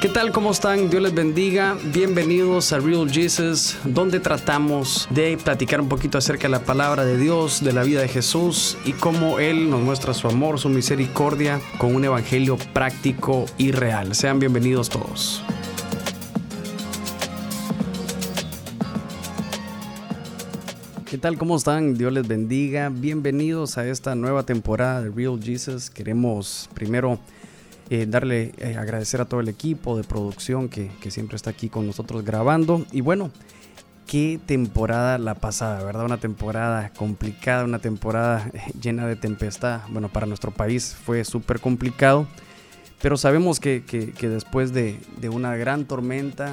¿Qué tal? ¿Cómo están? Dios les bendiga. Bienvenidos a Real Jesus, donde tratamos de platicar un poquito acerca de la palabra de Dios, de la vida de Jesús y cómo Él nos muestra su amor, su misericordia con un evangelio práctico y real. Sean bienvenidos todos. ¿Qué tal? ¿Cómo están? Dios les bendiga. Bienvenidos a esta nueva temporada de Real Jesus. Queremos primero eh, darle, eh, agradecer a todo el equipo de producción que, siempre está aquí con nosotros grabando. Y bueno, qué temporada la pasada, ¿verdad? Una temporada complicada, una temporada eh, llena de tempestad. Bueno, para nuestro país fue súper complicado, pero sabemos que, después de, una gran tormenta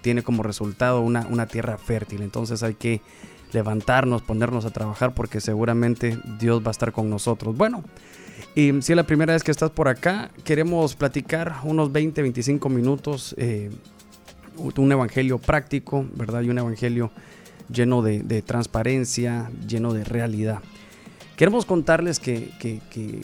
tiene como resultado una, una tierra fértil. Entonces hay que levantarnos, ponernos a trabajar porque seguramente Dios va a estar con nosotros. Bueno, y si es la primera vez que estás por acá, queremos platicar unos 20, 25 minutos, eh, un evangelio práctico, ¿verdad? Y un evangelio lleno de, transparencia, lleno de realidad. Queremos contarles que,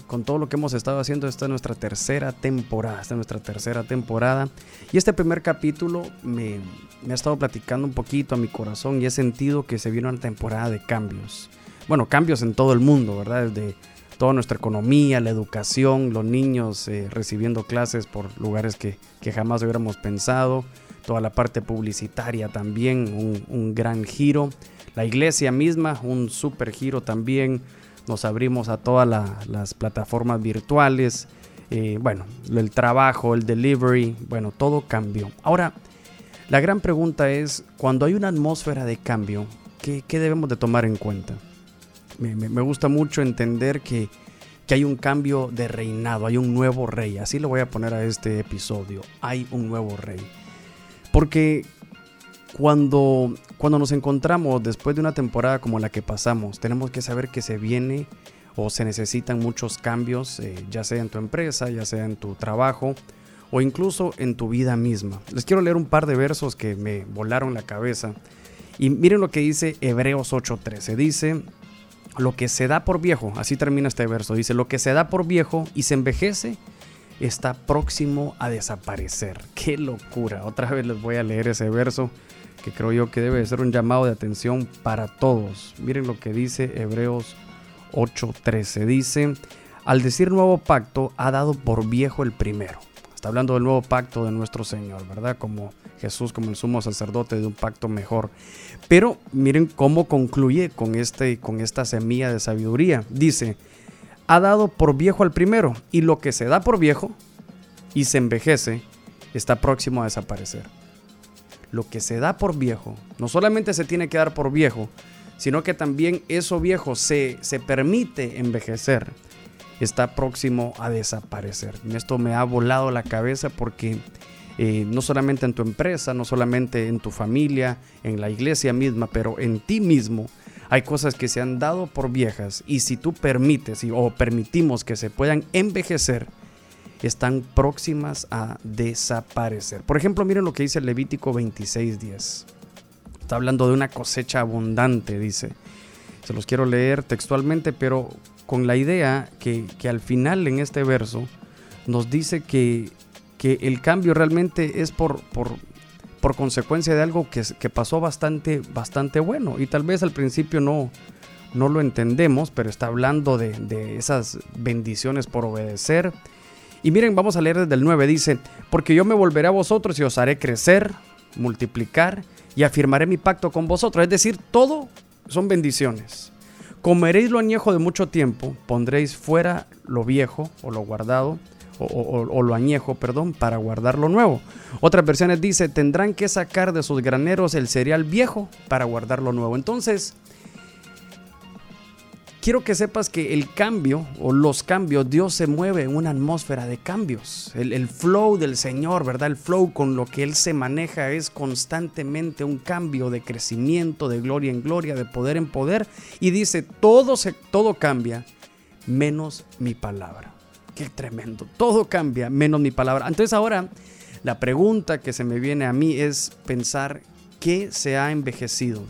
con todo lo que hemos estado haciendo, esta es nuestra tercera temporada, esta es nuestra tercera temporada. Y este primer capítulo me, me ha estado platicando un poquito a mi corazón y he sentido que se viene una temporada de cambios. Bueno, cambios en todo el mundo, ¿verdad? Desde toda nuestra economía, la educación, los niños eh, recibiendo clases por lugares que, jamás hubiéramos pensado, toda la parte publicitaria también, un, gran giro, la iglesia misma, un super giro también, nos abrimos a todas las plataformas virtuales, eh, bueno, el trabajo, el delivery, bueno, todo cambió. Ahora, la gran pregunta es, cuando hay una atmósfera de cambio, ¿qué, qué debemos de tomar en cuenta? Me, gusta mucho entender que, que, hay un cambio de reinado, hay un nuevo rey. Así lo voy a poner a este episodio. Hay un nuevo rey. Porque cuando, cuando nos encontramos después de una temporada como la que pasamos, tenemos que saber que se viene o se necesitan muchos cambios, eh, ya sea en tu empresa, ya sea en tu trabajo o incluso en tu vida misma. Les quiero leer un par de versos que me volaron la cabeza. Y miren lo que dice Hebreos 8:13. Dice, lo que se da por viejo, así termina este verso, dice, lo que se da por viejo y se envejece está próximo a desaparecer. ¡Qué locura! Otra vez les voy a leer ese verso que creo yo que debe ser un llamado de atención para todos. Miren lo que dice Hebreos 8:13. Dice, al decir nuevo pacto, ha dado por viejo el primero. Está hablando del nuevo pacto de nuestro Señor, ¿verdad? Como Jesús, como el sumo sacerdote de un pacto mejor. Pero miren cómo concluye con, este, con esta semilla de sabiduría. Dice, ha dado por viejo al primero, y lo que se da por viejo y se envejece está próximo a desaparecer. Lo que se da por viejo, no solamente se tiene que dar por viejo, sino que también eso viejo se, se permite envejecer, está próximo a desaparecer. Esto me ha volado la cabeza porque eh, no solamente en tu empresa, no solamente en tu familia, en la iglesia misma, pero en ti mismo. Hay cosas que se han dado por viejas y si tú permites o permitimos que se puedan envejecer, están próximas a desaparecer. Por ejemplo, miren lo que dice Levítico 26:10. Está hablando de una cosecha abundante, dice. Se los quiero leer textualmente, pero con la idea que, que al final en este verso nos dice que que el cambio realmente es por, por, por consecuencia de algo que, que, pasó bastante, bastante bueno. Y tal vez al principio no, no lo entendemos, pero está hablando de, de esas bendiciones por obedecer. Y miren, vamos a leer desde el 9. Dice, porque yo me volveré a vosotros y os haré crecer, multiplicar y afirmaré mi pacto con vosotros. Es decir, todo son bendiciones. Comeréis lo añejo de mucho tiempo, pondréis fuera lo viejo o lo guardado o, lo añejo, perdón, para guardar lo nuevo. Otras versiones dice, tendrán que sacar de sus graneros el cereal viejo para guardar lo nuevo. Entonces, quiero que sepas que el cambio o los cambios, Dios se mueve en una atmósfera de cambios. El, flow del Señor, ¿verdad? El flow con lo que Él se maneja es constantemente un cambio de crecimiento, de gloria en gloria, de poder en poder. Y dice, todo, se, todo cambia menos mi palabra. Qué tremendo. Todo cambia, menos mi palabra. Entonces ahora la pregunta que se me viene a mí es pensar qué se ha envejecido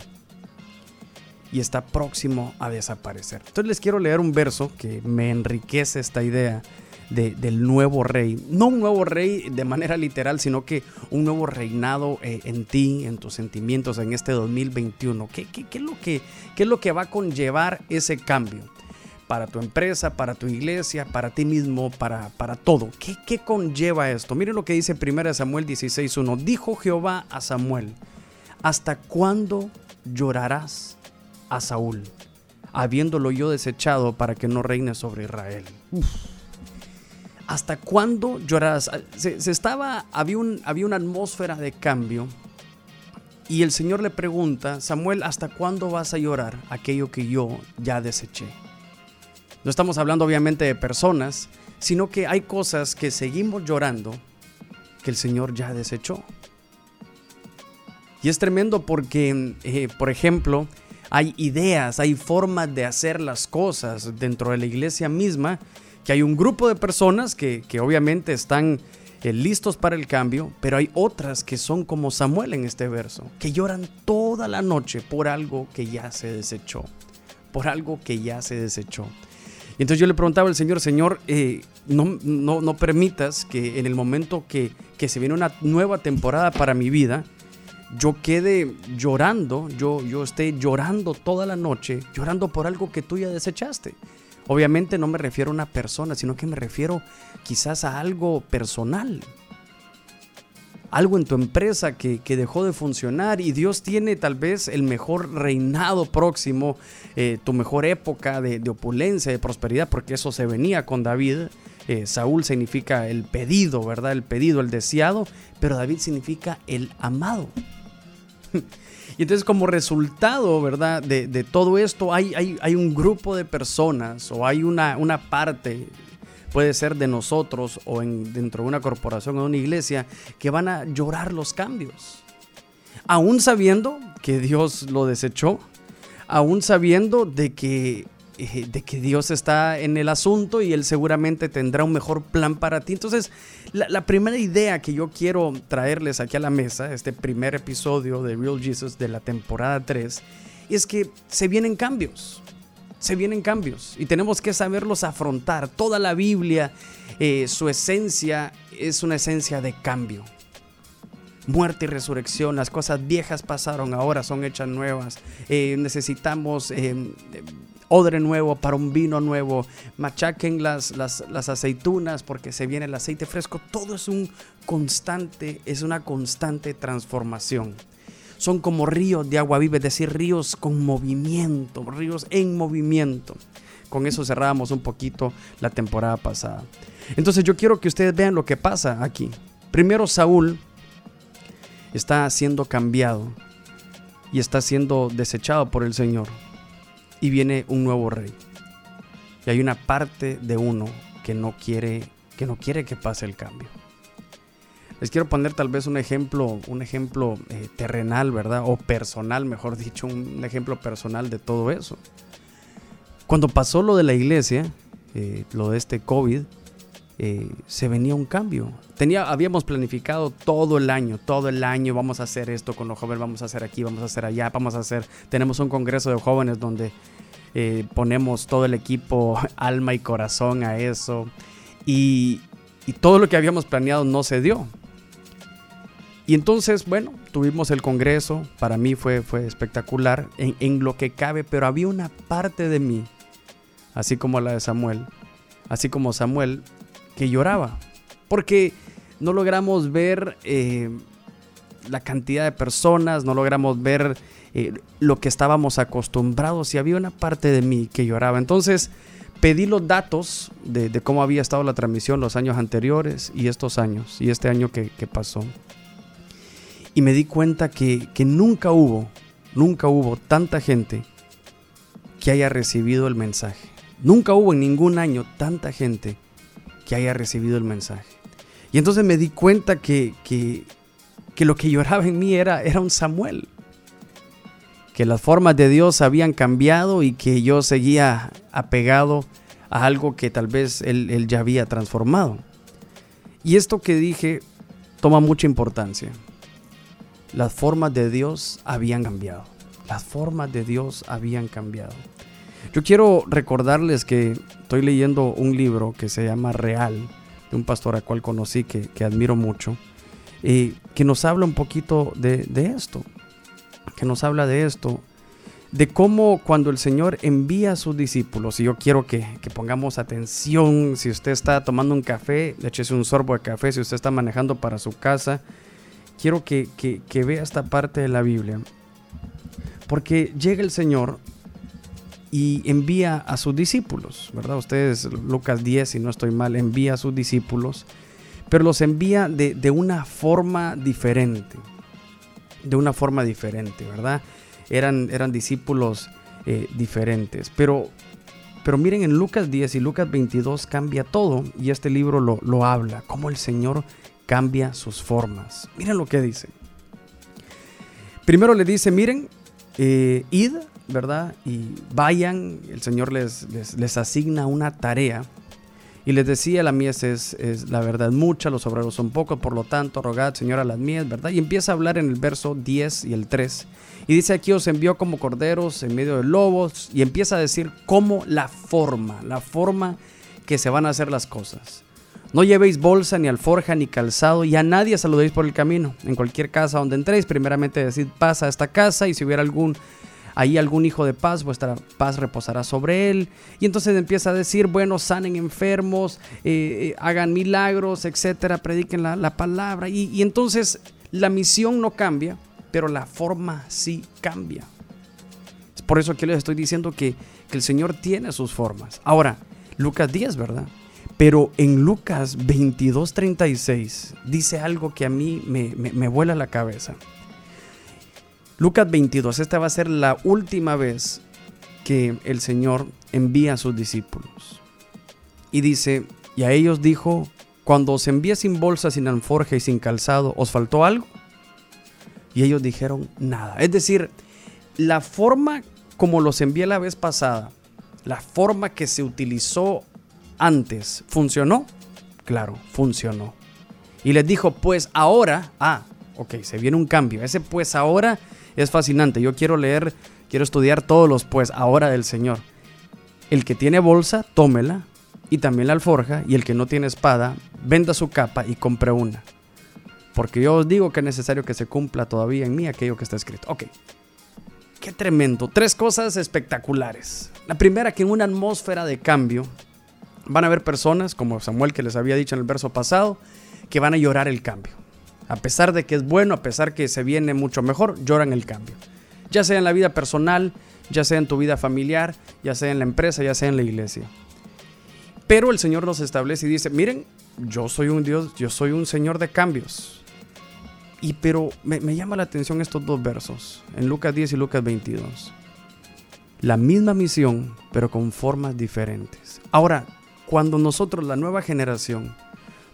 y está próximo a desaparecer. Entonces les quiero leer un verso que me enriquece esta idea del nuevo rey. No un nuevo rey de manera literal, sino que un nuevo reinado eh, en ti, en tus sentimientos en este 2021. ¿Qué, qué, es lo que, ¿Qué es lo que va a conllevar ese cambio? Para tu empresa, para tu iglesia, para ti mismo, para, para todo. ¿Qué, ¿Qué conlleva esto? Miren lo que dice 1 Samuel 16.1. Dijo Jehová a Samuel, ¿hasta cuándo llorarás a Saúl, habiéndolo yo desechado para que no reine sobre Israel? ¿Hasta cuándo llorarás? Ah, se, estaba, había, un, había una atmósfera de cambio y el Señor le pregunta, Samuel, ¿hasta cuándo vas a llorar aquello que yo ya deseché? No estamos hablando obviamente de personas, sino que hay cosas que seguimos llorando que el Señor ya desechó. Y es tremendo porque, eh, por ejemplo, hay ideas, hay formas de hacer las cosas dentro de la iglesia misma que hay un grupo de personas que, obviamente están eh, listos para el cambio, pero hay otras que son como Samuel en este verso, que lloran toda la noche por algo que ya se desechó, por algo que ya se desechó. Y entonces yo le preguntaba al Señor, Señor, eh, no, no, permitas que en el momento que, que se viene una nueva temporada para mi vida, yo quede llorando, yo, yo esté llorando toda la noche, llorando por algo que tú ya desechaste. Obviamente no me refiero a una persona, sino que me refiero quizás a algo personal. Algo en tu empresa que, dejó de funcionar y Dios tiene tal vez el mejor reinado próximo, eh, tu mejor época de, opulencia, de prosperidad, porque eso se venía con David. Eh, Saúl significa el pedido, ¿verdad? El pedido, el deseado, pero David significa el amado. Y entonces como resultado, ¿verdad? De, todo esto hay, un grupo de personas o hay una, parte, puede ser de nosotros o en, dentro de una corporación o una iglesia, que van a llorar los cambios. Aún sabiendo que Dios lo desechó, aún sabiendo de que eh, de que Dios está en el asunto y Él seguramente tendrá un mejor plan para ti. Entonces, la, primera idea que yo quiero traerles aquí a la mesa, este primer episodio de Real Jesus de la temporada 3, es que se vienen cambios. Se vienen cambios y tenemos que saberlos afrontar. Toda la Biblia, eh, su esencia es una esencia de cambio muerte y resurrección, las cosas viejas pasaron, ahora son hechas nuevas. Eh, necesitamos odre nuevo, para un vino nuevo, machaquen las, las, aceitunas porque se viene el aceite fresco. Todo es un constante, es una constante transformación. Son como ríos de agua viva, es decir, ríos con movimiento, ríos en movimiento. Con eso cerramos un poquito la temporada pasada. Entonces yo quiero que ustedes vean lo que pasa aquí. Primero Saúl está siendo cambiado y está siendo desechado por el Señor y viene un nuevo rey. Y hay una parte de uno que no quiere que no quiere que pase el cambio. Les quiero poner tal vez un ejemplo, un ejemplo eh, terrenal, ¿verdad? O personal, mejor dicho, un ejemplo personal de todo eso. Cuando pasó lo de la iglesia, eh, lo de este COVID, eh, se venía un cambio. Tenía, habíamos planificado todo el año, todo el año vamos a hacer esto con los jóvenes, vamos a hacer aquí, vamos a hacer allá, vamos a hacer, tenemos un congreso de jóvenes donde eh, ponemos todo el equipo, alma y corazón a eso. Y, todo lo que habíamos planeado no se dio. Y entonces, bueno, tuvimos el Congreso, para mí fue, fue espectacular en, lo que cabe, pero había una parte de mí, así como la de Samuel, así como Samuel, que lloraba, porque no logramos ver eh, la cantidad de personas, no logramos ver eh, lo que estábamos acostumbrados y había una parte de mí que lloraba. Entonces pedí los datos de, cómo había estado la transmisión los años anteriores y estos años y este año que, pasó. Y me di cuenta que, que nunca hubo, nunca hubo tanta gente que haya recibido el mensaje. Nunca hubo en ningún año tanta gente que haya recibido el mensaje. Y entonces me di cuenta que, que, lo que lloraba en mí era, era un Samuel. Que las formas de Dios habían cambiado y que yo seguía apegado a algo que tal vez él, ya había transformado. Y esto que dije toma mucha importancia. Las formas de Dios habían cambiado. Las formas de Dios habían cambiado. Yo quiero recordarles que estoy leyendo un libro que se llama Real, de un pastor al cual conocí que, admiro mucho, y que nos habla un poquito de, esto, que nos habla de esto, de cómo cuando el Señor envía a sus discípulos, y yo quiero que, pongamos atención, si usted está tomando un café, échese un sorbo de café, si usted está manejando para su casa, quiero que, que vea esta parte de la Biblia. Porque llega el Señor y envía a sus discípulos, ¿verdad? Ustedes, Lucas 10, si no estoy mal, envía a sus discípulos, pero los envía de, una forma diferente, de una forma diferente, ¿verdad? Eran, eran discípulos eh, diferentes, pero, pero miren en Lucas 10 y Lucas 22 cambia todo y este libro lo, lo habla, cómo el Señor cambia sus formas. Miren lo que dice. Primero le dice, miren, eh, id ¿verdad? Y vayan, el Señor les, les, asigna una tarea. Y les decía, la mies es, la verdad mucha, los obreros son pocos, por lo tanto, rogad, Señor, las mies, ¿verdad? Y empieza a hablar en el verso 10 y el 3. Y dice aquí, os envió como corderos en medio de lobos. Y empieza a decir cómo la forma, la forma que se van a hacer las cosas. No llevéis bolsa, ni alforja, ni calzado, y a nadie saludéis por el camino. En cualquier casa donde entréis, primeramente decid, pasa a esta casa, y si hubiera algún ahí algún hijo de paz, vuestra paz reposará sobre él. Y entonces empieza a decir, bueno, sanen enfermos, eh, eh, hagan milagros, etcétera, prediquen la, palabra. Y, entonces la misión no cambia, pero la forma sí cambia. Es por eso que les estoy diciendo que, el Señor tiene sus formas. Ahora, Lucas 10, ¿verdad? Pero en Lucas 22:36 dice algo que a mí me, me vuela la cabeza. Lucas 22, esta va a ser la última vez que el Señor envía a sus discípulos. Y dice, y a ellos dijo, cuando os envíe sin bolsa, sin alforja y sin calzado, ¿os faltó algo? Y ellos dijeron, nada. Es decir, la forma como los envié la vez pasada, la forma que se utilizó antes, ¿funcionó? Claro, funcionó. Y les dijo, pues ahora, ah, ok, se viene un cambio. Ese pues ahora es fascinante. Yo quiero leer, quiero estudiar todos los pues ahora del Señor. El que tiene bolsa, tómela y también la alforja, y el que no tiene espada, venda su capa y compre una. Porque yo os digo que es necesario que se cumpla todavía en mí aquello que está escrito. Ok. Qué tremendo. Tres cosas espectaculares. La primera, que en una atmósfera de cambio van a haber personas, como Samuel que les había dicho en el verso pasado, que van a llorar el cambio. A pesar de que es bueno, a pesar que se viene mucho mejor, lloran el cambio. Ya sea en la vida personal, ya sea en tu vida familiar, ya sea en la empresa, ya sea en la iglesia. Pero el Señor nos establece y dice, miren, yo soy un Dios, yo soy un Señor de cambios. Y pero me, me llama la atención estos dos versos, en Lucas 10 y Lucas 22. La misma misión, pero con formas diferentes. Ahora, cuando nosotros, la nueva generación,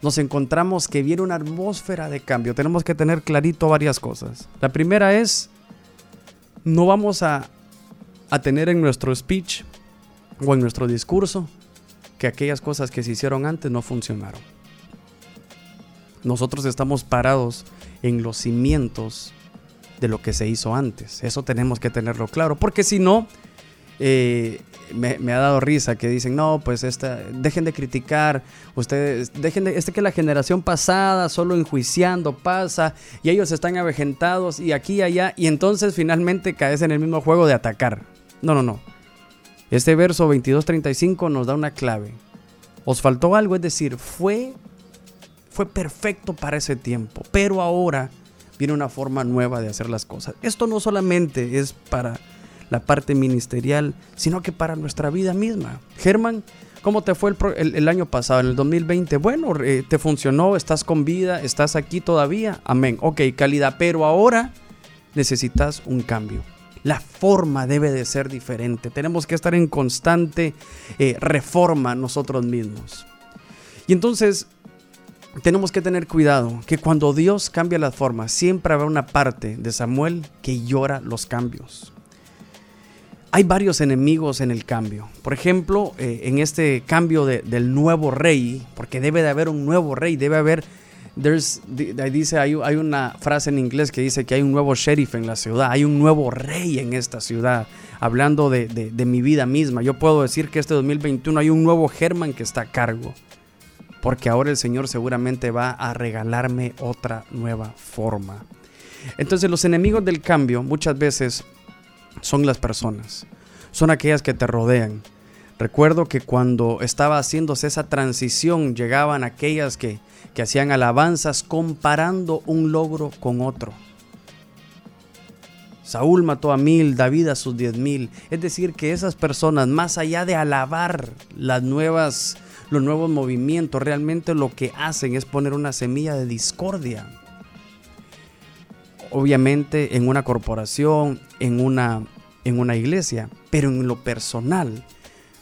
nos encontramos que viene una atmósfera de cambio. Tenemos que tener clarito varias cosas. La primera es, no vamos a, tener en nuestro speech o en nuestro discurso que aquellas cosas que se hicieron antes no funcionaron. Nosotros estamos parados en los cimientos de lo que se hizo antes. Eso tenemos que tenerlo claro, porque si no, eh, me, ha dado risa que dicen, no, pues esta, dejen de criticar, ustedes, dejen de, este que la generación pasada solo enjuiciando pasa y ellos están avejentados y aquí y allá y entonces finalmente caes en el mismo juego de atacar. No, no, no. Este verso 22-35 nos da una clave. Os faltó algo, es decir, fue, fue perfecto para ese tiempo, pero ahora viene una forma nueva de hacer las cosas. Esto no solamente es para la parte ministerial, sino que para nuestra vida misma. Germán, ¿cómo te fue el, año pasado, en el 2020? Bueno, eh, te funcionó, estás con vida, estás aquí todavía. Amén. Ok, calidad, pero ahora necesitas un cambio. La forma debe de ser diferente. Tenemos que estar en constante eh, reforma nosotros mismos. Y entonces tenemos que tener cuidado que cuando Dios cambia las formas, siempre habrá una parte de Samuel que llora los cambios hay varios enemigos en el cambio. Por ejemplo, eh, en este cambio del nuevo rey, porque debe de haber un nuevo rey, debe haber, dice, hay, hay, una frase en inglés que dice que hay un nuevo sheriff en la ciudad, hay un nuevo rey en esta ciudad, hablando de, de, mi vida misma. Yo puedo decir que este 2021 hay un nuevo Germán que está a cargo. Porque ahora el Señor seguramente va a regalarme otra nueva forma. Entonces los enemigos del cambio muchas veces son las personas. Son aquellas que te rodean. Recuerdo que cuando estaba haciéndose esa transición llegaban aquellas que, que hacían alabanzas comparando un logro con otro. Saúl mató a mil, David a sus diez mil. Es decir, que esas personas, más allá de alabar las nuevas, los nuevos movimientos, realmente lo que hacen es poner una semilla de discordia. Obviamente en una corporación, en una, en una iglesia, pero en lo personal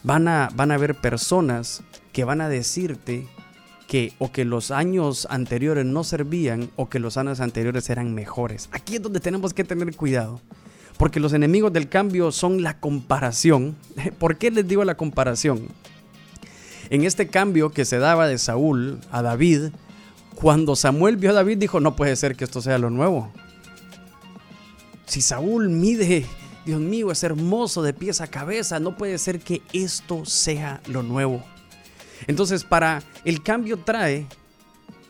van a, van a haber personas que van a decirte que o que los años anteriores no servían o que los años anteriores eran mejores. Aquí es donde tenemos que tener cuidado. Porque los enemigos del cambio son la comparación. ¿Por qué les digo la comparación? En este cambio que se daba de Saúl a David, cuando Samuel vio a David dijo, no puede ser que esto sea lo nuevo. Si Saúl mide, Dios mío, es hermoso de pies a cabeza, no puede ser que esto sea lo nuevo. Entonces, para el cambio trae,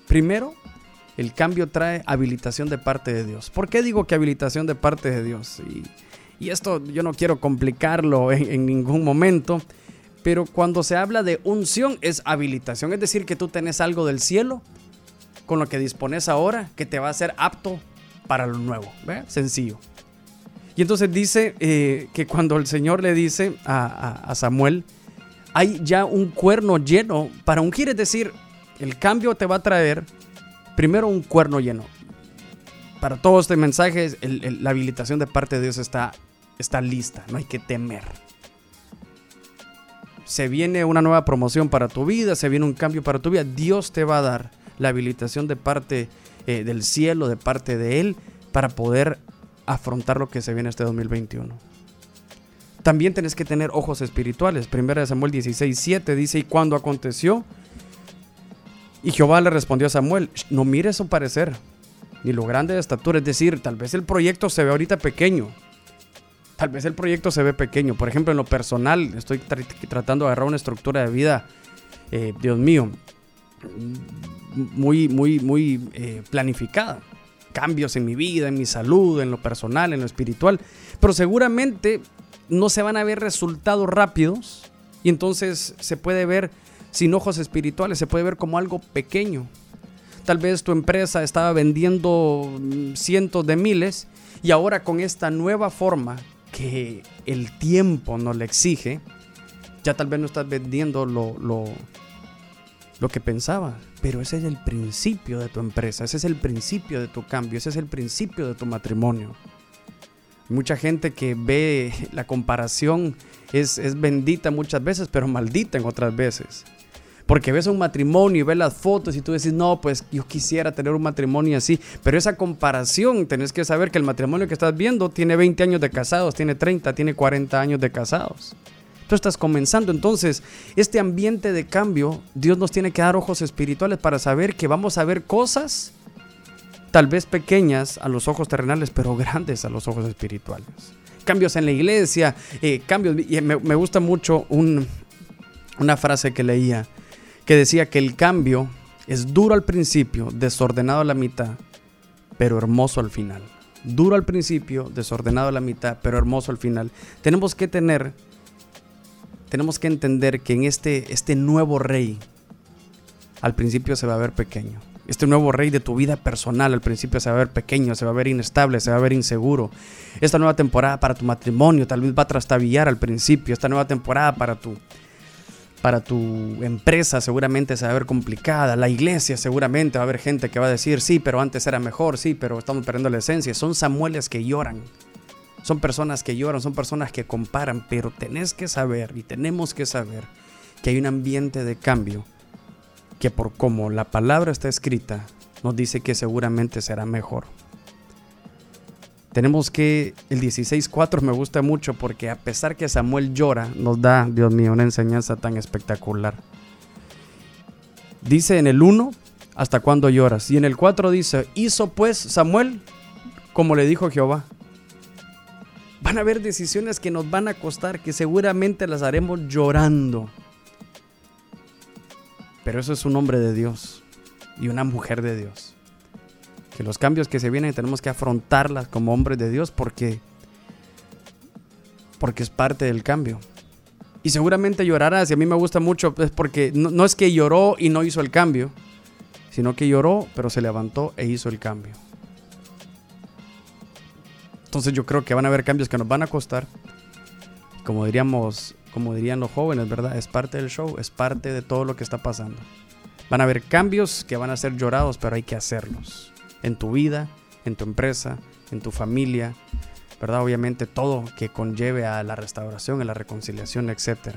primero, el cambio trae habilitación de parte de Dios. ¿Por qué digo que habilitación de parte de Dios? Y, esto yo no quiero complicarlo en, en, ningún momento, pero cuando se habla de unción es habilitación, es decir, que tú tenés algo del cielo con lo que dispones ahora que te va a ser apto para lo nuevo. ¿Ve? Sencillo. Y entonces dice eh, que cuando el Señor le dice a, a Samuel, hay ya un cuerno lleno para ungir. Es decir, el cambio te va a traer primero un cuerno lleno. Para todo este mensaje, la habilitación de parte de Dios está, está lista, no hay que temer. Se viene una nueva promoción para tu vida, se viene un cambio para tu vida. Dios te va a dar la habilitación de parte eh, del cielo, de parte de Él, para poder afrontar lo que se viene este 2021 también tenés que tener ojos espirituales. Primera de Samuel 16, 7 dice, y cuando aconteció, y Jehová le respondió a Samuel, no mires su parecer, ni lo grande de estatura, es decir, tal vez el proyecto se ve ahorita pequeño, tal vez el proyecto se ve pequeño, por ejemplo, en lo personal, estoy tratando de agarrar una estructura de vida, eh, Dios mío, muy, muy, muy eh, planificada cambios en mi vida, en mi salud, en lo personal, en lo espiritual. Pero seguramente no se van a ver resultados rápidos y entonces se puede ver sin ojos espirituales, se puede ver como algo pequeño. Tal vez tu empresa estaba vendiendo mm, cientos de miles y ahora con esta nueva forma que el tiempo nos le exige, ya tal vez no estás vendiendo lo, lo, lo que pensaba. Pero ese es el principio de tu empresa, ese es el principio de tu cambio, ese es el principio de tu matrimonio. Mucha gente que ve la comparación es, bendita muchas veces, pero maldita en otras veces. Porque ves un matrimonio y ves las fotos y tú dices, no, pues yo quisiera tener un matrimonio así. Pero esa comparación, tenés que saber que el matrimonio que estás viendo tiene 20 años de casados, tiene 30, tiene 40 años de casados. Tú estás comenzando. Entonces, este ambiente de cambio, Dios nos tiene que dar ojos espirituales para saber que vamos a ver cosas tal vez pequeñas a los ojos terrenales, pero grandes a los ojos espirituales. Cambios en la iglesia, eh, cambios, y me, gusta mucho una frase que leía que decía que el cambio es duro al principio, desordenado a la mitad, pero hermoso al final. Duro al principio, desordenado a la mitad, pero hermoso al final. Tenemos que tener, tenemos que entender que en este, este nuevo rey, al principio se va a ver pequeño este nuevo rey de tu vida personal al principio se va a ver pequeño, se va a ver inestable, se va a ver inseguro. Esta nueva temporada para tu matrimonio tal vez va a trastabillar al principio. Esta nueva temporada para tu, para tu empresa seguramente se va a ver complicada. La iglesia seguramente va a haber gente que va a decir, sí, pero antes era mejor, sí, pero estamos perdiendo la esencia. Son Samueles que lloran. Son personas que lloran, son personas que comparan, pero tenés que saber y tenemos que saber que hay un ambiente de cambio que por como la palabra está escrita, nos dice que seguramente será mejor. Tenemos que, el 16.4 me gusta mucho porque a pesar que Samuel llora, nos da, Dios mío, una enseñanza tan espectacular. Dice en el 1, ¿hasta cuándo lloras? Y en el 4 dice, hizo pues Samuel como le dijo Jehová. Van a haber decisiones que nos van a costar, que seguramente las haremos llorando. Pero eso es un hombre de Dios y una mujer de Dios. Que los cambios que se vienen tenemos que afrontarlas como hombres de Dios porque porque es parte del cambio. Y seguramente llorarás, y a mí me gusta mucho, es porque no, no, es que lloró y no hizo el cambio, sino que lloró, pero se levantó e hizo el cambio. Entonces yo creo que van a haber cambios que nos van a costar. Como diríamos, como dirían los jóvenes, ¿verdad? Es parte del show, es parte de todo lo que está pasando. Van a haber cambios que van a ser llorados, pero hay que hacerlos. En tu vida, en tu empresa, en tu familia, ¿verdad? Obviamente todo que conlleve a la restauración, a la reconciliación, etc.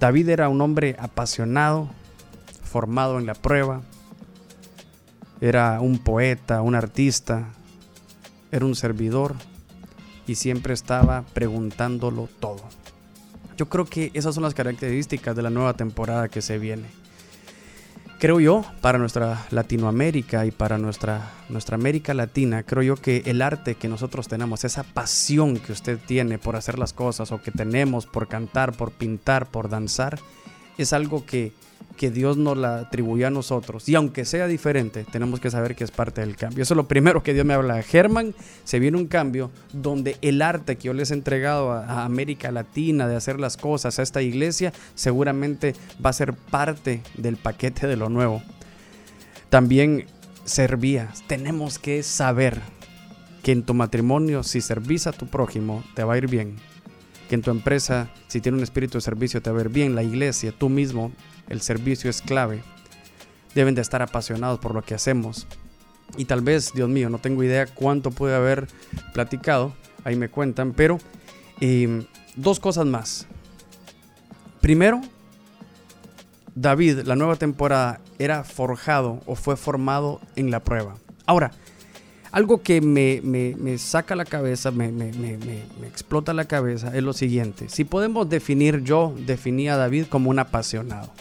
David era un hombre apasionado, formado en la prueba, era un poeta, un artista, era un servidor y siempre estaba preguntándolo todo. Yo creo que esas son las características de la nueva temporada que se viene creo yo, para nuestra Latinoamérica y para nuestra, nuestra América Latina, creo yo que el arte que nosotros tenemos, esa pasión que usted tiene por hacer las cosas o que tenemos por cantar, por pintar, por danzar, es algo que que Dios nos la atribuyó a nosotros. Y aunque sea diferente, tenemos que saber que es parte del cambio. Eso es lo primero que Dios me habla. Germán, se viene un cambio donde el arte que yo les he entregado a, América Latina de hacer las cosas, a esta iglesia, seguramente va a ser parte del paquete de lo nuevo. También servías. Tenemos que saber que en tu matrimonio, si servís a tu prójimo, te va a ir bien. Que en tu empresa, si tiene un espíritu de servicio, te va a ir bien. La iglesia, tú mismo, el servicio es clave. Deben de estar apasionados por lo que hacemos. Y tal vez, Dios mío, no tengo idea cuánto puede haber platicado, ahí me cuentan, pero em, dos cosas más. Primero, David, la nueva temporada, era forjado o fue formado en la prueba. Ahora, algo que me, me, saca la cabeza, me, me, explota la cabeza, es lo siguiente. Si podemos definir, yo definí a David como un apasionado.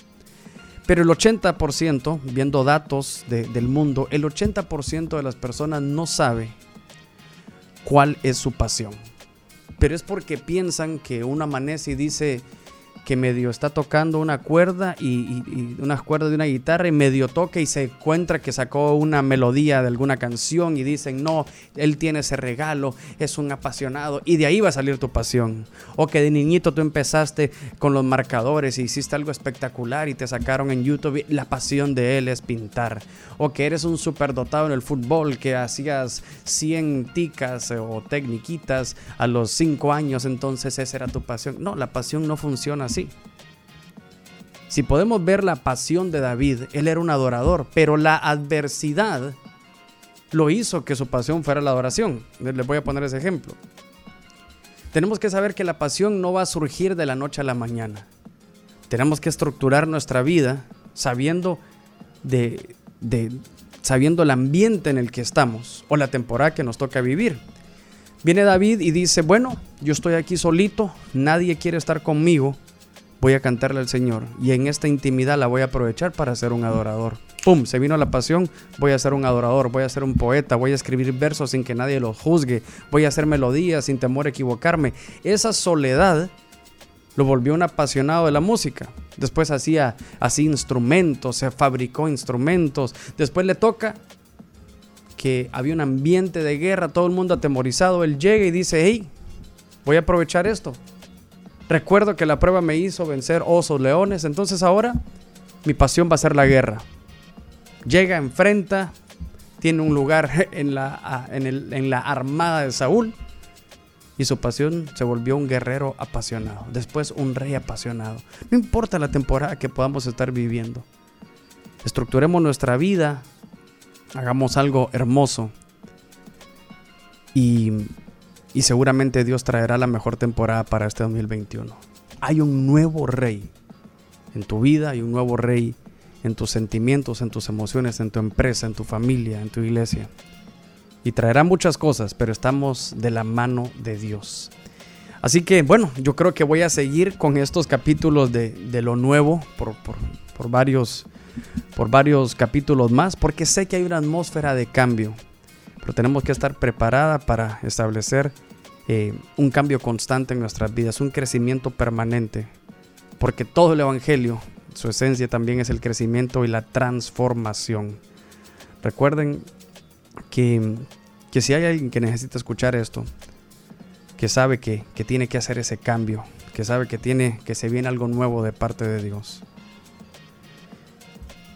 Pero el 80%, viendo datos del mundo, el 80% de las personas no sabe cuál es su pasión. Pero es porque piensan que uno amanece y dice, que medio está tocando una cuerda y, unas cuerdas de una guitarra y medio toca y se encuentra que sacó una melodía de alguna canción y dicen, no, él tiene ese regalo, es un apasionado y de ahí va a salir tu pasión. O que de niñito tú empezaste con los marcadores y hiciste algo espectacular y te sacaron en YouTube, la pasión de él es pintar. O que eres un superdotado en el fútbol, que hacías 100 ticas o tecniquitas a los 5 años, entonces esa era tu pasión. No, la pasión no funciona así. Si podemos ver la pasión de David, él era un adorador, pero la adversidad lo hizo que su pasión fuera la adoración. Les voy a poner ese ejemplo. Tenemos que saber que la pasión no va a surgir de la noche a la mañana. Tenemos que estructurar nuestra vida sabiendo de, sabiendo el ambiente en el que estamos o la temporada que nos toca vivir. Viene David y dice, bueno, yo estoy aquí solito, nadie quiere estar conmigo, voy a cantarle al Señor y en esta intimidad la voy a aprovechar para ser un adorador. ¡Pum! Se vino la pasión, voy a ser un adorador, voy a ser un poeta, voy a escribir versos sin que nadie los juzgue, voy a hacer melodías sin temor a equivocarme. Esa soledad lo volvió un apasionado de la música. Después hacía así instrumentos, se fabricó instrumentos. Después le toca que había un ambiente de guerra, todo el mundo atemorizado. Él llega y dice, hey, voy a aprovechar esto. Recuerdo que la prueba me hizo vencer osos, leones, entonces ahora mi pasión va a ser la guerra. Llega, enfrenta, tiene un lugar en la, en, la armada de Saúl y su pasión se volvió un guerrero apasionado, después un rey apasionado. No importa la temporada que podamos estar viviendo. Estructuremos nuestra vida, hagamos algo hermoso y y seguramente Dios traerá la mejor temporada para este 2021. Hay un nuevo rey en tu vida, hay un nuevo rey en tus sentimientos, en tus emociones, en tu empresa, en tu familia, en tu iglesia. Y traerá muchas cosas, pero estamos de la mano de Dios. Así que bueno, yo creo que voy a seguir con estos capítulos de, lo nuevo por, por, varios, por varios capítulos más, porque sé que hay una atmósfera de cambio pero tenemos que estar preparada para establecer eh, un cambio constante en nuestras vidas, un crecimiento permanente, porque todo el Evangelio, su esencia también es el crecimiento y la transformación. Recuerden que, que si hay alguien que necesita escuchar esto, que sabe que, que tiene que hacer ese cambio, que sabe que tiene que se viene algo nuevo de parte de Dios.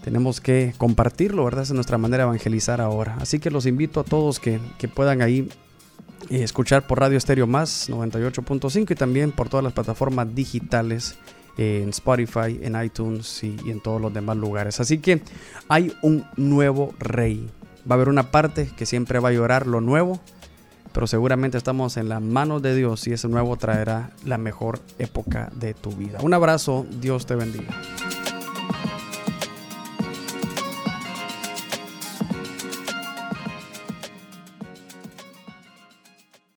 Tenemos que compartirlo, ¿verdad? es nuestra manera de evangelizar ahora. Así que los invito a todos que, que puedan ahí eh, escuchar por Radio Estéreo Más 98.5 y también por todas las plataformas digitales eh, en Spotify, en iTunes y, y en todos los demás lugares. Así que hay un nuevo rey. Va a haber una parte que siempre va a llorar lo nuevo, pero seguramente estamos en las manos de Dios y ese nuevo traerá la mejor época de tu vida. Un abrazo, Dios te bendiga.